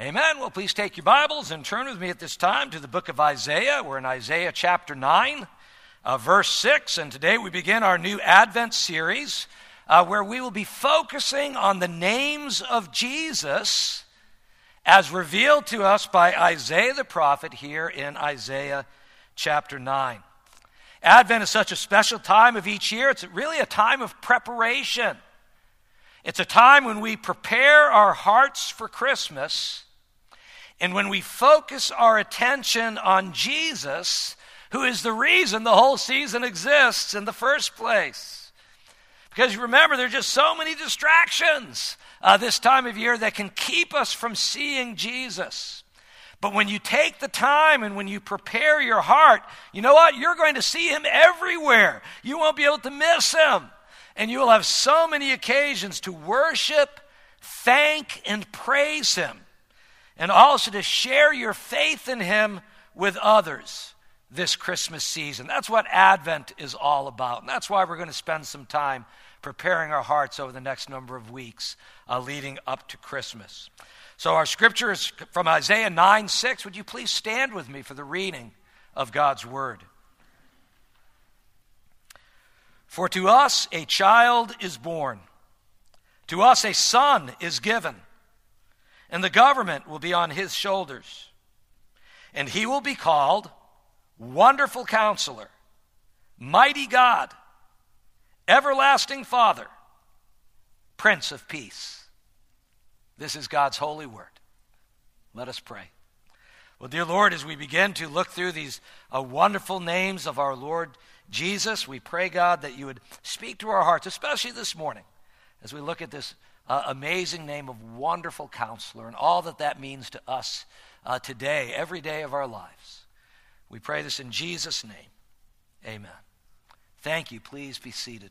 Amen. Well, please take your Bibles and turn with me at this time to the book of Isaiah. We're in Isaiah chapter 9, uh, verse 6, and today we begin our new Advent series uh, where we will be focusing on the names of Jesus as revealed to us by Isaiah the prophet here in Isaiah chapter 9. Advent is such a special time of each year, it's really a time of preparation. It's a time when we prepare our hearts for Christmas and when we focus our attention on Jesus, who is the reason the whole season exists in the first place. Because you remember, there are just so many distractions uh, this time of year that can keep us from seeing Jesus. But when you take the time and when you prepare your heart, you know what? You're going to see him everywhere. You won't be able to miss him. And you will have so many occasions to worship, thank, and praise him and also to share your faith in Him with others this Christmas season. That's what Advent is all about. And that's why we're going to spend some time preparing our hearts over the next number of weeks uh, leading up to Christmas. So, our scripture is from Isaiah 9 6. Would you please stand with me for the reading of God's Word? For to us a child is born, to us a son is given and the government will be on his shoulders. And he will be called Wonderful Counselor, Mighty God, Everlasting Father, Prince of Peace. This is God's holy word. Let us pray. Well, dear Lord, as we begin to look through these uh, wonderful names of our Lord Jesus, we pray, God, that you would speak to our hearts, especially this morning, as we look at this uh, amazing name of wonderful counselor and all that that means to us uh, today, every day of our lives. We pray this in Jesus' name. Amen. Thank you. Please be seated.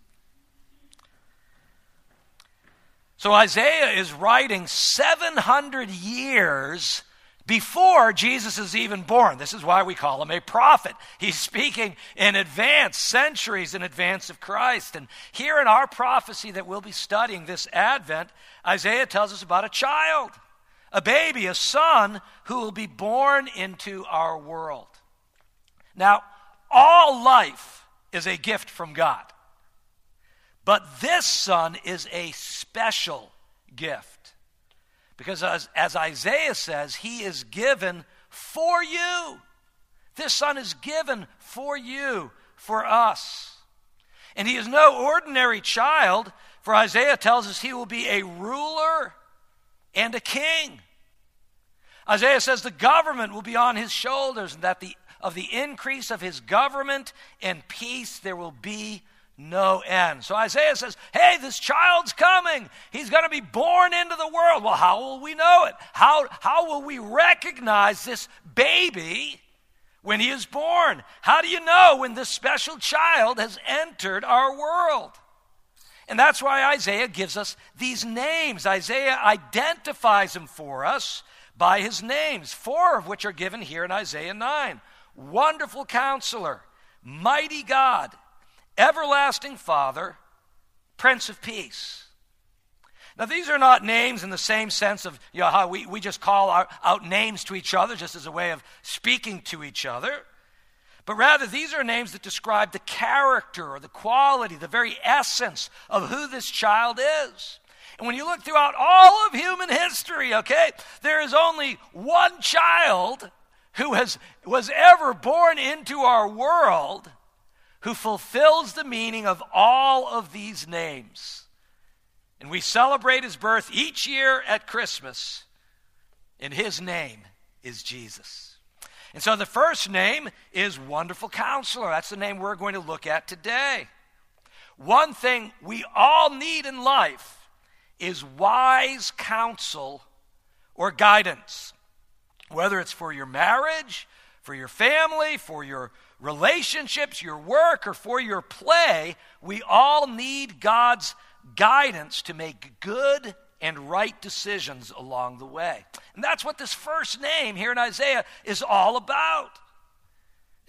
So Isaiah is writing 700 years before Jesus is even born. This is why we call him a prophet. He's speaking in advance, centuries in advance of Christ. And here in our prophecy that we'll be studying this Advent, Isaiah tells us about a child, a baby, a son who will be born into our world. Now, all life is a gift from God, but this son is a special gift. Because as, as Isaiah says, he is given for you. This son is given for you, for us. And he is no ordinary child, for Isaiah tells us he will be a ruler and a king. Isaiah says the government will be on his shoulders, and that the, of the increase of his government and peace there will be no end. So Isaiah says, Hey, this child's coming. He's going to be born into the world. Well, how will we know it? How, how will we recognize this baby when he is born? How do you know when this special child has entered our world? And that's why Isaiah gives us these names. Isaiah identifies him for us by his names, four of which are given here in Isaiah 9 Wonderful Counselor, Mighty God Everlasting Father, Prince of Peace. Now, these are not names in the same sense of you know, how we, we just call our, out names to each other just as a way of speaking to each other. But rather, these are names that describe the character or the quality, the very essence of who this child is. And when you look throughout all of human history, okay, there is only one child who has, was ever born into our world who fulfills the meaning of all of these names. And we celebrate his birth each year at Christmas, and his name is Jesus. And so the first name is Wonderful Counselor. That's the name we're going to look at today. One thing we all need in life is wise counsel or guidance, whether it's for your marriage, for your family, for your relationships, your work, or for your play, we all need God's guidance to make good and right decisions along the way. And that's what this first name here in Isaiah is all about.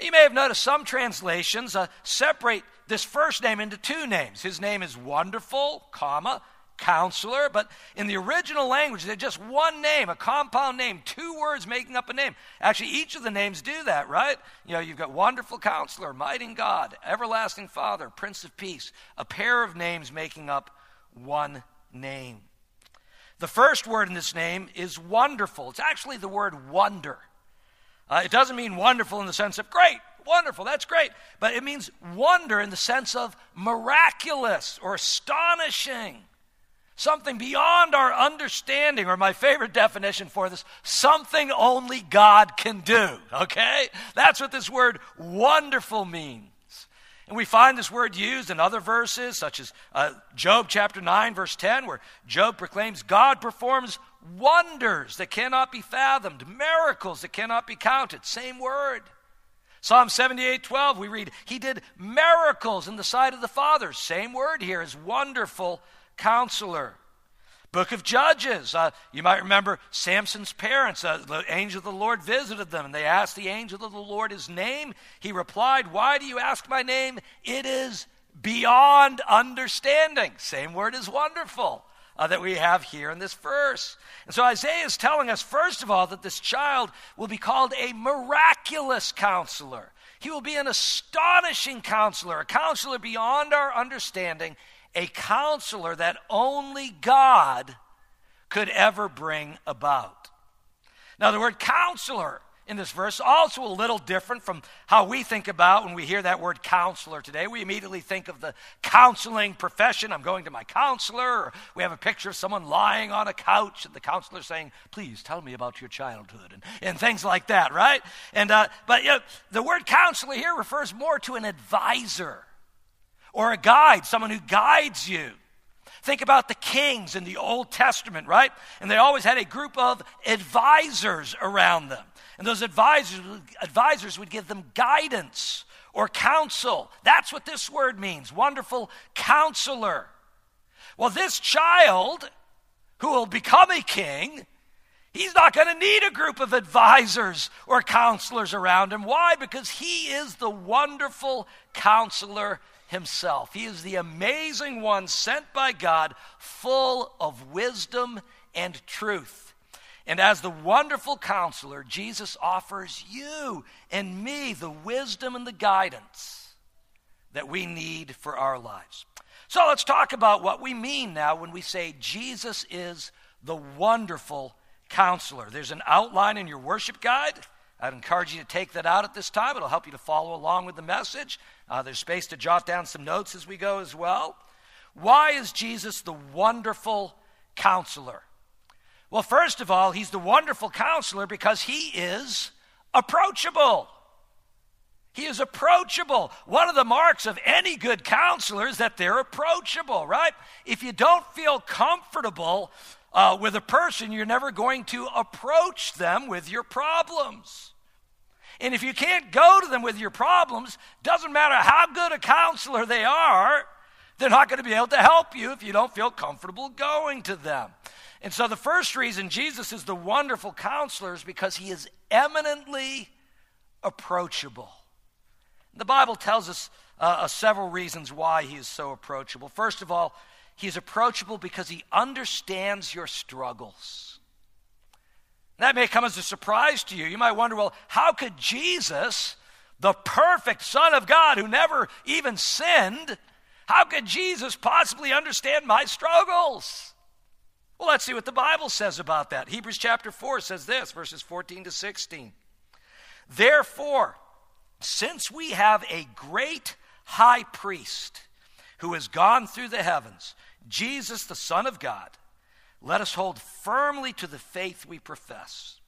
You may have noticed some translations uh, separate this first name into two names. His name is Wonderful, comma, counselor, but in the original language, they're just one name, a compound name, two words making up a name. Actually, each of the names do that, right? You know, you've got wonderful counselor, mighty God, everlasting Father, Prince of Peace, a pair of names making up one name. The first word in this name is wonderful. It's actually the word wonder. Uh, it doesn't mean wonderful in the sense of great, wonderful, that's great. But it means wonder in the sense of miraculous or astonishing. Something beyond our understanding, or my favorite definition for this, something only God can do. Okay? That's what this word wonderful means. And we find this word used in other verses, such as uh, Job chapter 9, verse 10, where Job proclaims God performs wonders that cannot be fathomed, miracles that cannot be counted. Same word. Psalm 78 12, we read, He did miracles in the sight of the Father. Same word here is wonderful counselor. Book of Judges, uh, you might remember Samson's parents. Uh, the angel of the Lord visited them, and they asked the angel of the Lord his name. He replied, Why do you ask my name? It is beyond understanding. Same word as wonderful uh, that we have here in this verse. And so Isaiah is telling us, first of all, that this child will be called a miraculous counselor. He will be an astonishing counselor, a counselor beyond our understanding, a counselor that only God could ever bring about. Now, the word counselor in this verse, also a little different from how we think about when we hear that word counselor today. We immediately think of the counseling profession. I'm going to my counselor. Or we have a picture of someone lying on a couch and the counselor saying, Please tell me about your childhood, and, and things like that, right? And, uh, but you know, the word counselor here refers more to an advisor or a guide, someone who guides you. Think about the kings in the Old Testament, right? And they always had a group of advisors around them. And those advisors, advisors would give them guidance or counsel. That's what this word means wonderful counselor. Well, this child who will become a king, he's not going to need a group of advisors or counselors around him. Why? Because he is the wonderful counselor himself. He is the amazing one sent by God, full of wisdom and truth. And as the wonderful counselor, Jesus offers you and me the wisdom and the guidance that we need for our lives. So let's talk about what we mean now when we say Jesus is the wonderful counselor. There's an outline in your worship guide. I'd encourage you to take that out at this time. It'll help you to follow along with the message. Uh, there's space to jot down some notes as we go as well. Why is Jesus the wonderful counselor? Well, first of all, he's the wonderful counselor because he is approachable. He is approachable. One of the marks of any good counselor is that they're approachable, right? If you don't feel comfortable uh, with a person, you're never going to approach them with your problems. And if you can't go to them with your problems, doesn't matter how good a counselor they are, they're not going to be able to help you if you don't feel comfortable going to them. And so the first reason Jesus is the wonderful counselor is because he is eminently approachable. The Bible tells us uh, uh, several reasons why he is so approachable. First of all, he's approachable because he understands your struggles. That may come as a surprise to you. You might wonder, well, how could Jesus, the perfect Son of God who never even sinned, how could Jesus possibly understand my struggles? Well, let's see what the Bible says about that. Hebrews chapter 4 says this, verses 14 to 16. Therefore, since we have a great high priest who has gone through the heavens, Jesus, the Son of God, let us hold firmly to the faith we profess.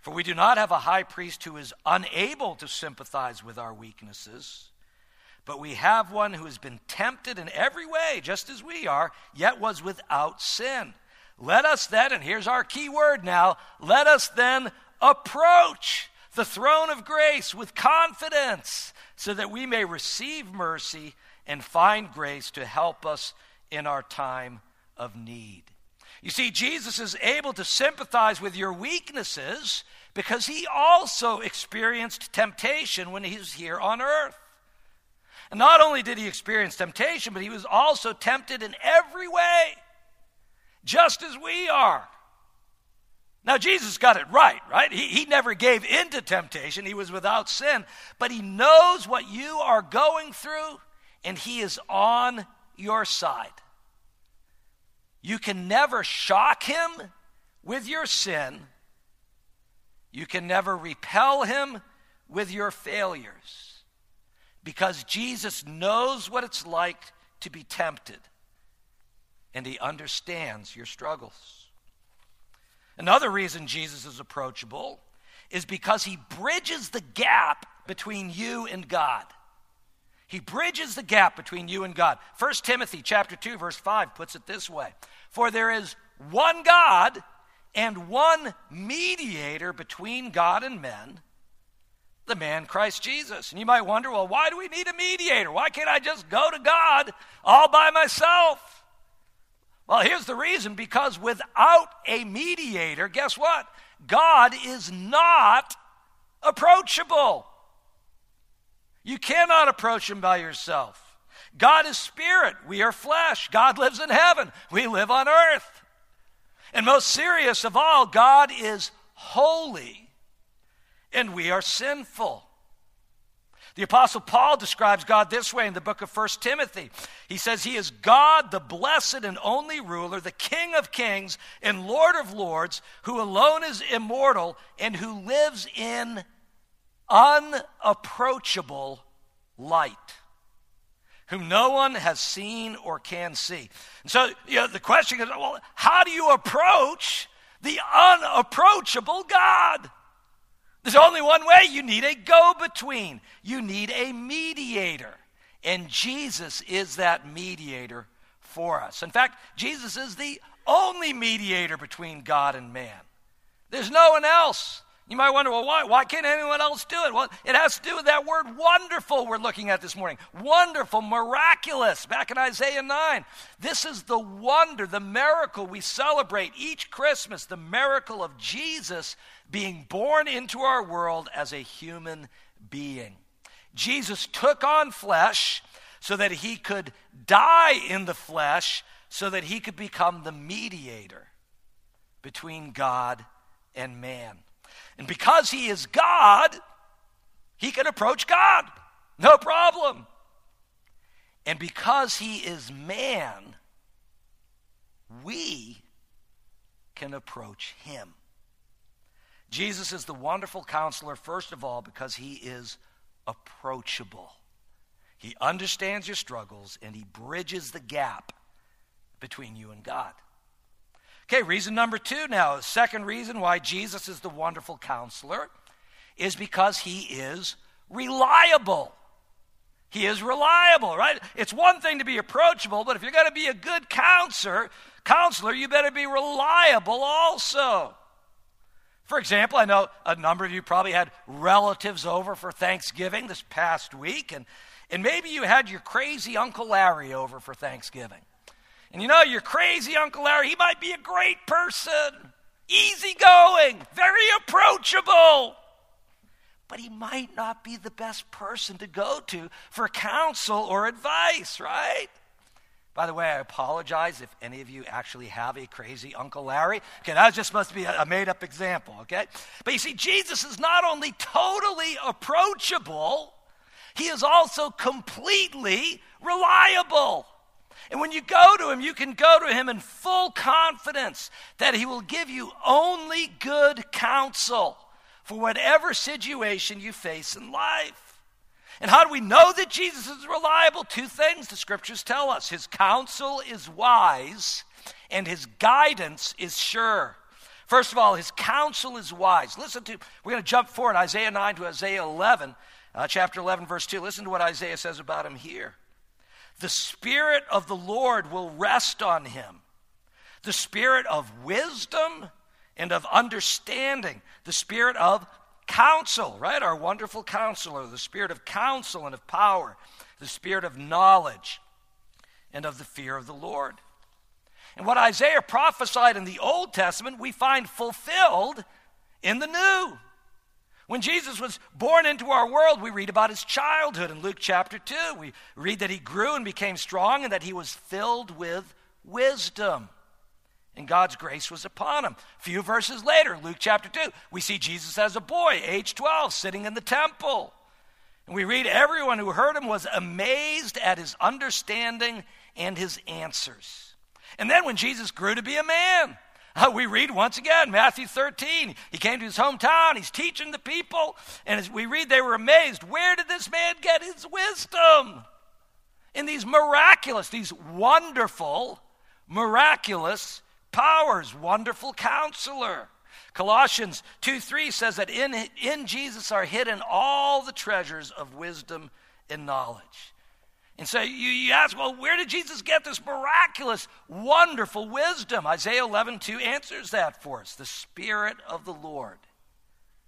For we do not have a high priest who is unable to sympathize with our weaknesses but we have one who has been tempted in every way, just as we are, yet was without sin. Let us then, and here's our key word now, let us then approach the throne of grace with confidence so that we may receive mercy and find grace to help us in our time of need. You see, Jesus is able to sympathize with your weaknesses because he also experienced temptation when he was here on earth. And not only did he experience temptation, but he was also tempted in every way, just as we are. Now, Jesus got it right, right? He, he never gave in to temptation. He was without sin. But he knows what you are going through, and he is on your side. You can never shock him with your sin. You can never repel him with your failures. Because Jesus knows what it's like to be tempted, and he understands your struggles. Another reason Jesus is approachable is because he bridges the gap between you and God. He bridges the gap between you and God. 1 Timothy chapter 2 verse 5 puts it this way. For there is one God and one mediator between God and men, the man Christ Jesus. And you might wonder, well, why do we need a mediator? Why can't I just go to God all by myself? Well, here's the reason because without a mediator, guess what? God is not approachable. Cannot approach him by yourself. God is spirit. We are flesh. God lives in heaven. We live on earth. And most serious of all, God is holy and we are sinful. The Apostle Paul describes God this way in the book of 1 Timothy. He says, He is God, the blessed and only ruler, the King of kings and Lord of lords, who alone is immortal and who lives in unapproachable light, whom no one has seen or can see. And so you know, the question is well, how do you approach the unapproachable God? There's only one way. You need a go between, you need a mediator. And Jesus is that mediator for us. In fact, Jesus is the only mediator between God and man. There's no one else. You might wonder, well, why? Why can't anyone else do it? Well, it has to do with that word wonderful we're looking at this morning. Wonderful, miraculous, back in Isaiah 9. This is the wonder, the miracle we celebrate each Christmas, the miracle of Jesus being born into our world as a human being. Jesus took on flesh so that he could die in the flesh, so that he could become the mediator between God and man. And because he is God, he can approach God. No problem. And because he is man, we can approach him. Jesus is the wonderful counselor, first of all, because he is approachable. He understands your struggles and he bridges the gap between you and God. Okay, reason number two now, second reason why Jesus is the wonderful counselor is because he is reliable. He is reliable, right? It's one thing to be approachable, but if you're going to be a good counselor, counselor, you better be reliable also. For example, I know a number of you probably had relatives over for Thanksgiving this past week, and, and maybe you had your crazy Uncle Larry over for Thanksgiving. And you know, your crazy Uncle Larry, he might be a great person, easygoing, very approachable. But he might not be the best person to go to for counsel or advice, right? By the way, I apologize if any of you actually have a crazy Uncle Larry. Okay, that just must be a made up example, okay? But you see, Jesus is not only totally approachable, he is also completely reliable. And when you go to him, you can go to him in full confidence that he will give you only good counsel for whatever situation you face in life. And how do we know that Jesus is reliable? Two things the scriptures tell us his counsel is wise, and his guidance is sure. First of all, his counsel is wise. Listen to, we're going to jump forward, Isaiah 9 to Isaiah 11, uh, chapter 11, verse 2. Listen to what Isaiah says about him here. The Spirit of the Lord will rest on him the Spirit of wisdom and of understanding, the Spirit of counsel, right? Our wonderful counselor, the Spirit of counsel and of power, the Spirit of knowledge and of the fear of the Lord. And what Isaiah prophesied in the Old Testament, we find fulfilled in the New. When Jesus was born into our world, we read about his childhood in Luke chapter 2. We read that he grew and became strong and that he was filled with wisdom. And God's grace was upon him. A few verses later, Luke chapter 2, we see Jesus as a boy, age 12, sitting in the temple. And we read, everyone who heard him was amazed at his understanding and his answers. And then when Jesus grew to be a man, Uh, we read once again, Matthew 13. He came to his hometown, he's teaching the people, and as we read, they were amazed. Where did this man get his wisdom? In these miraculous, these wonderful, miraculous powers, wonderful counselor. Colossians 2 3 says that in, in Jesus are hidden all the treasures of wisdom and knowledge. And so you, you ask, well, where did Jesus get this miraculous, wonderful wisdom? Isaiah 11 2 answers that for us. The Spirit of the Lord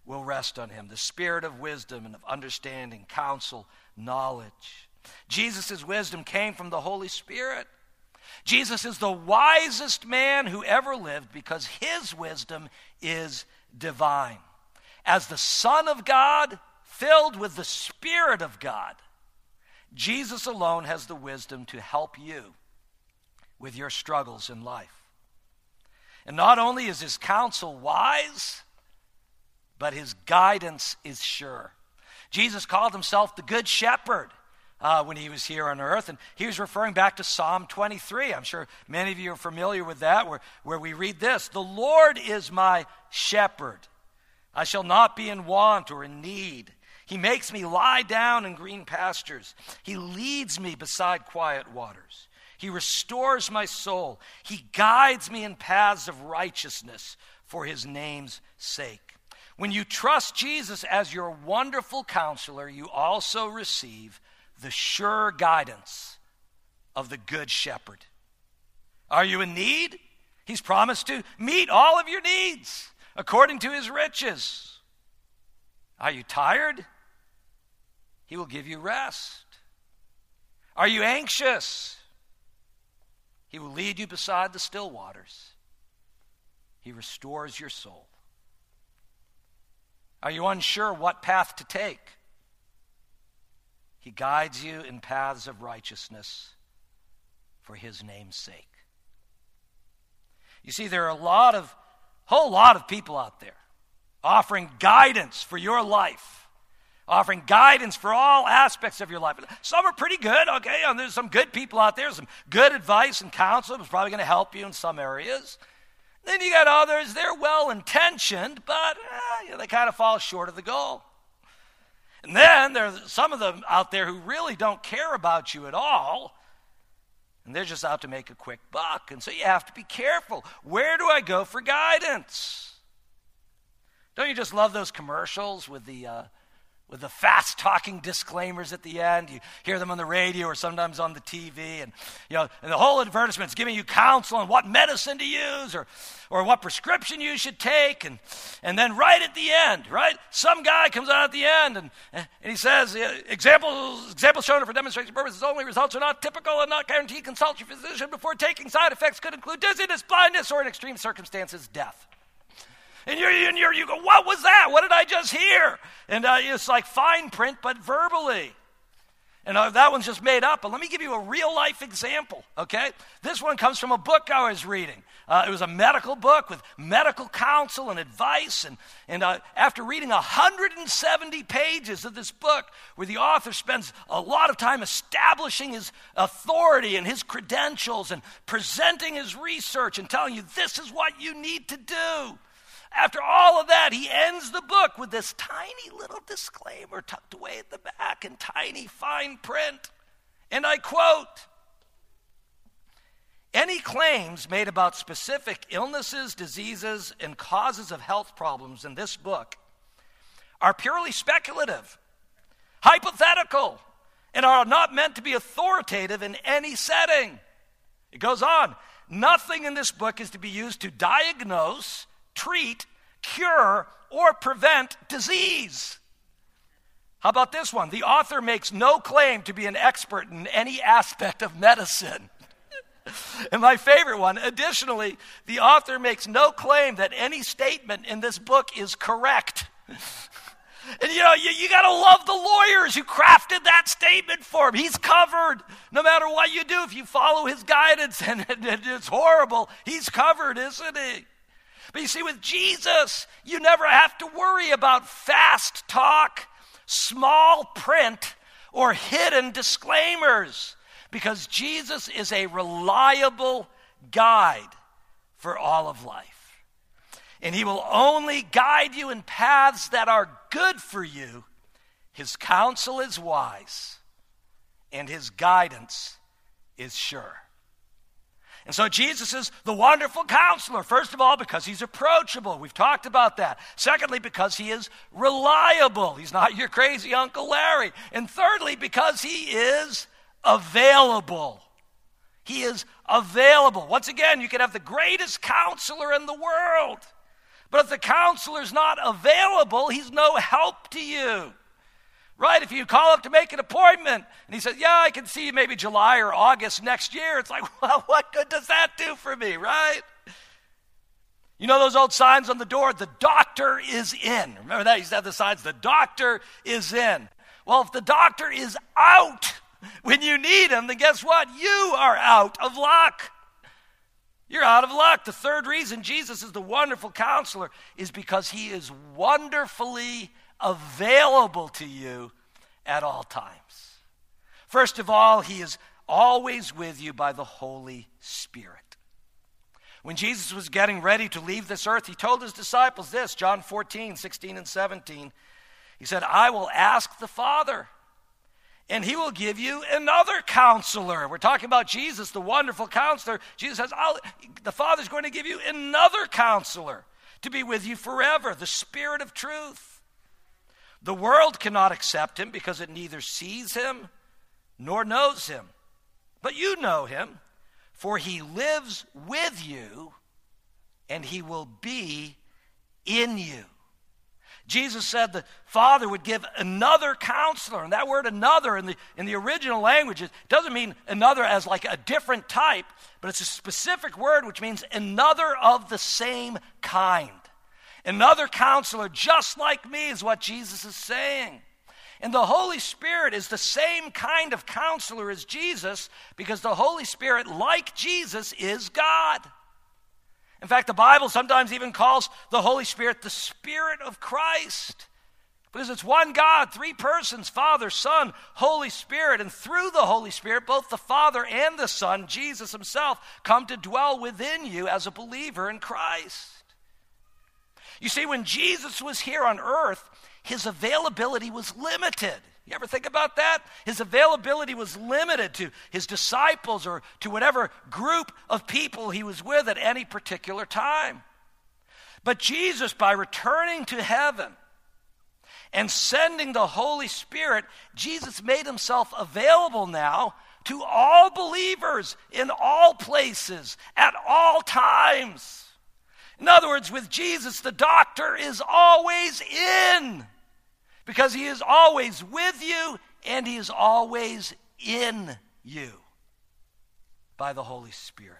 will rest on him, the Spirit of wisdom and of understanding, counsel, knowledge. Jesus' wisdom came from the Holy Spirit. Jesus is the wisest man who ever lived because his wisdom is divine. As the Son of God, filled with the Spirit of God, Jesus alone has the wisdom to help you with your struggles in life. And not only is his counsel wise, but his guidance is sure. Jesus called himself the Good Shepherd uh, when he was here on earth. And he was referring back to Psalm 23. I'm sure many of you are familiar with that, where, where we read this The Lord is my shepherd. I shall not be in want or in need. He makes me lie down in green pastures. He leads me beside quiet waters. He restores my soul. He guides me in paths of righteousness for his name's sake. When you trust Jesus as your wonderful counselor, you also receive the sure guidance of the Good Shepherd. Are you in need? He's promised to meet all of your needs according to his riches. Are you tired? He will give you rest. Are you anxious? He will lead you beside the still waters. He restores your soul. Are you unsure what path to take? He guides you in paths of righteousness for his name's sake. You see, there are a lot of, whole lot of people out there offering guidance for your life, offering guidance for all aspects of your life. Some are pretty good, okay? And there's some good people out there, some good advice and counsel that's probably going to help you in some areas. Then you got others, they're well intentioned, but eh, you know, they kind of fall short of the goal. And then there's some of them out there who really don't care about you at all. And they're just out to make a quick buck. And so you have to be careful. Where do I go for guidance? Don't you just love those commercials with the, uh, with the fast talking disclaimers at the end. You hear them on the radio or sometimes on the TV. And, you know, and the whole advertisement's giving you counsel on what medicine to use or, or what prescription you should take. And, and then right at the end, right, some guy comes out at the end and, and he says, examples, examples shown for demonstration purposes only, results are not typical and not guaranteed. Consult your physician before taking side effects could include dizziness, blindness, or in extreme circumstances, death. And you're, and you're, you go, what was that? What did I just hear? And uh, it's like fine print, but verbally. And uh, that one's just made up. But let me give you a real life example, okay? This one comes from a book I was reading. Uh, it was a medical book with medical counsel and advice. And, and uh, after reading 170 pages of this book, where the author spends a lot of time establishing his authority and his credentials and presenting his research and telling you this is what you need to do. After all of that, he ends the book with this tiny little disclaimer tucked away at the back in tiny fine print. And I quote Any claims made about specific illnesses, diseases, and causes of health problems in this book are purely speculative, hypothetical, and are not meant to be authoritative in any setting. It goes on. Nothing in this book is to be used to diagnose treat, cure, or prevent disease. How about this one? The author makes no claim to be an expert in any aspect of medicine. and my favorite one, additionally, the author makes no claim that any statement in this book is correct. And you know, you, you got to love the lawyers who crafted that statement for him. He's covered no matter what you do. If you follow his guidance and, and, and it's horrible, he's covered, isn't he? But you see, with Jesus, you never have to worry about fast talk, small print, or hidden disclaimers because Jesus is a reliable guide for all of life. And he will only guide you in paths that are good for you. His counsel is wise, and his guidance is sure. And so Jesus is the wonderful counselor, first of all, because he's approachable. We've talked about that. Secondly, because he is reliable. He's not your crazy Uncle Larry. And thirdly, because he is available. He is available. Once again, you can have the greatest counselor in the world, but if the counselor's not available, he's no help to you. Right? If you call up to make an appointment and he says, Yeah, I can see you maybe July or August next year, it's like, Well, what good does that do for me, right? You know those old signs on the door? The doctor is in. Remember that? To have the signs, the doctor is in. Well, if the doctor is out when you need him, then guess what? You are out of luck. You're out of luck. The third reason Jesus is the wonderful counselor is because he is wonderfully available to you at all times. First of all, He is always with you by the Holy Spirit. When Jesus was getting ready to leave this earth, He told His disciples this John 14, 16, and 17. He said, I will ask the Father and he will give you another counselor. We're talking about Jesus, the wonderful counselor. Jesus says, The Father's going to give you another counselor to be with you forever, the Spirit of truth. The world cannot accept him because it neither sees him nor knows him. But you know him, for he lives with you and he will be in you. Jesus said the Father would give another counselor. And that word another in the, in the original language doesn't mean another as like a different type, but it's a specific word which means another of the same kind. Another counselor just like me is what Jesus is saying. And the Holy Spirit is the same kind of counselor as Jesus because the Holy Spirit, like Jesus, is God. In fact, the Bible sometimes even calls the Holy Spirit the Spirit of Christ because it's one God, three persons Father, Son, Holy Spirit. And through the Holy Spirit, both the Father and the Son, Jesus Himself, come to dwell within you as a believer in Christ. You see, when Jesus was here on earth, his availability was limited. You ever think about that? His availability was limited to his disciples or to whatever group of people he was with at any particular time. But Jesus, by returning to heaven and sending the Holy Spirit, Jesus made himself available now to all believers in all places at all times. In other words, with Jesus, the doctor is always in because he is always with you and he is always in you by the Holy Spirit.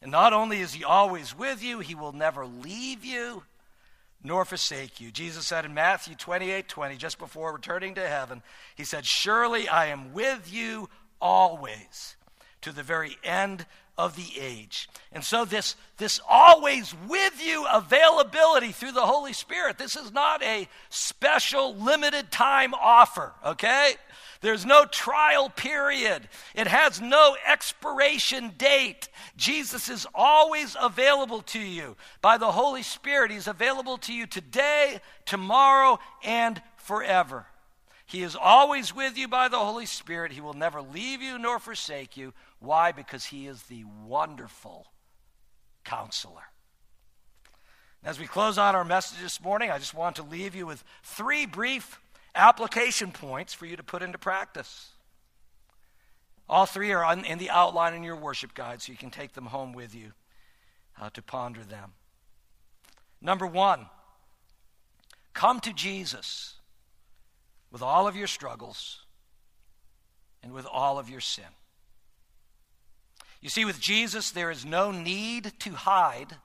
And not only is he always with you, he will never leave you nor forsake you. Jesus said in Matthew 28 20, just before returning to heaven, he said, Surely I am with you always to the very end of the age. And so this this always with you availability through the Holy Spirit. This is not a special limited time offer, okay? There's no trial period. It has no expiration date. Jesus is always available to you by the Holy Spirit. He's available to you today, tomorrow, and forever. He is always with you by the Holy Spirit. He will never leave you nor forsake you. Why? Because He is the wonderful counselor. As we close out our message this morning, I just want to leave you with three brief application points for you to put into practice. All three are in the outline in your worship guide, so you can take them home with you uh, to ponder them. Number one, come to Jesus with all of your struggles and with all of your sin. You see, with Jesus, there is no need to hide,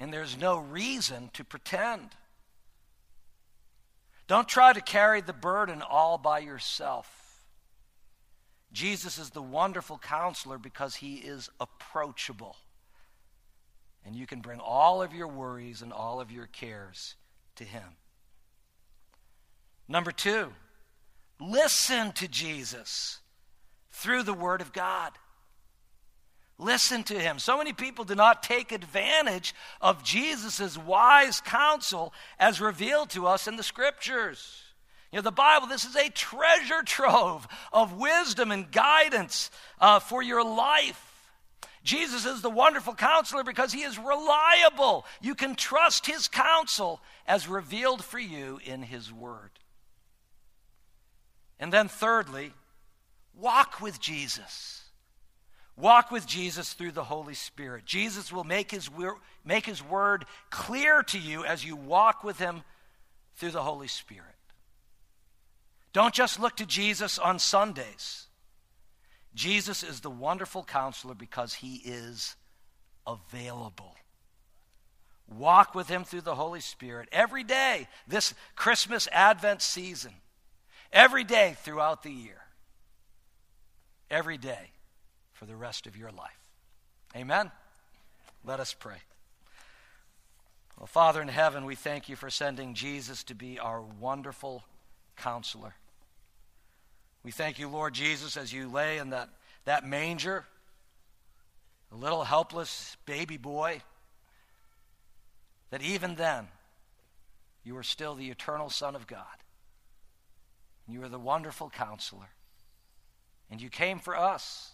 and there's no reason to pretend. Don't try to carry the burden all by yourself. Jesus is the wonderful counselor because he is approachable. And you can bring all of your worries and all of your cares to him. Number two, listen to Jesus through the Word of God. Listen to him. So many people do not take advantage of Jesus' wise counsel as revealed to us in the scriptures. You know, the Bible, this is a treasure trove of wisdom and guidance uh, for your life. Jesus is the wonderful counselor because he is reliable. You can trust his counsel as revealed for you in his word. And then, thirdly, walk with Jesus. Walk with Jesus through the Holy Spirit. Jesus will make his, make his word clear to you as you walk with him through the Holy Spirit. Don't just look to Jesus on Sundays. Jesus is the wonderful counselor because he is available. Walk with him through the Holy Spirit every day, this Christmas Advent season, every day throughout the year. Every day for the rest of your life. Amen? Let us pray. Well, Father in heaven, we thank you for sending Jesus to be our wonderful counselor. We thank you, Lord Jesus, as you lay in that, that manger, a little helpless baby boy, that even then, you are still the eternal Son of God. You are the wonderful counselor. And you came for us.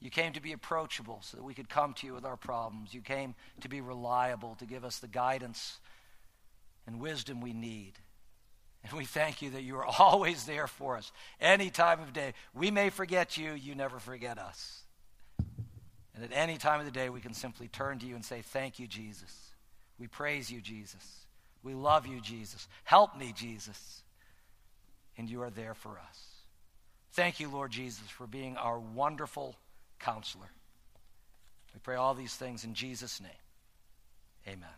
You came to be approachable so that we could come to you with our problems. You came to be reliable, to give us the guidance and wisdom we need. And we thank you that you are always there for us, any time of day. We may forget you, you never forget us. And at any time of the day, we can simply turn to you and say, Thank you, Jesus. We praise you, Jesus. We love you, Jesus. Help me, Jesus. And you are there for us. Thank you, Lord Jesus, for being our wonderful counselor. We pray all these things in Jesus' name. Amen.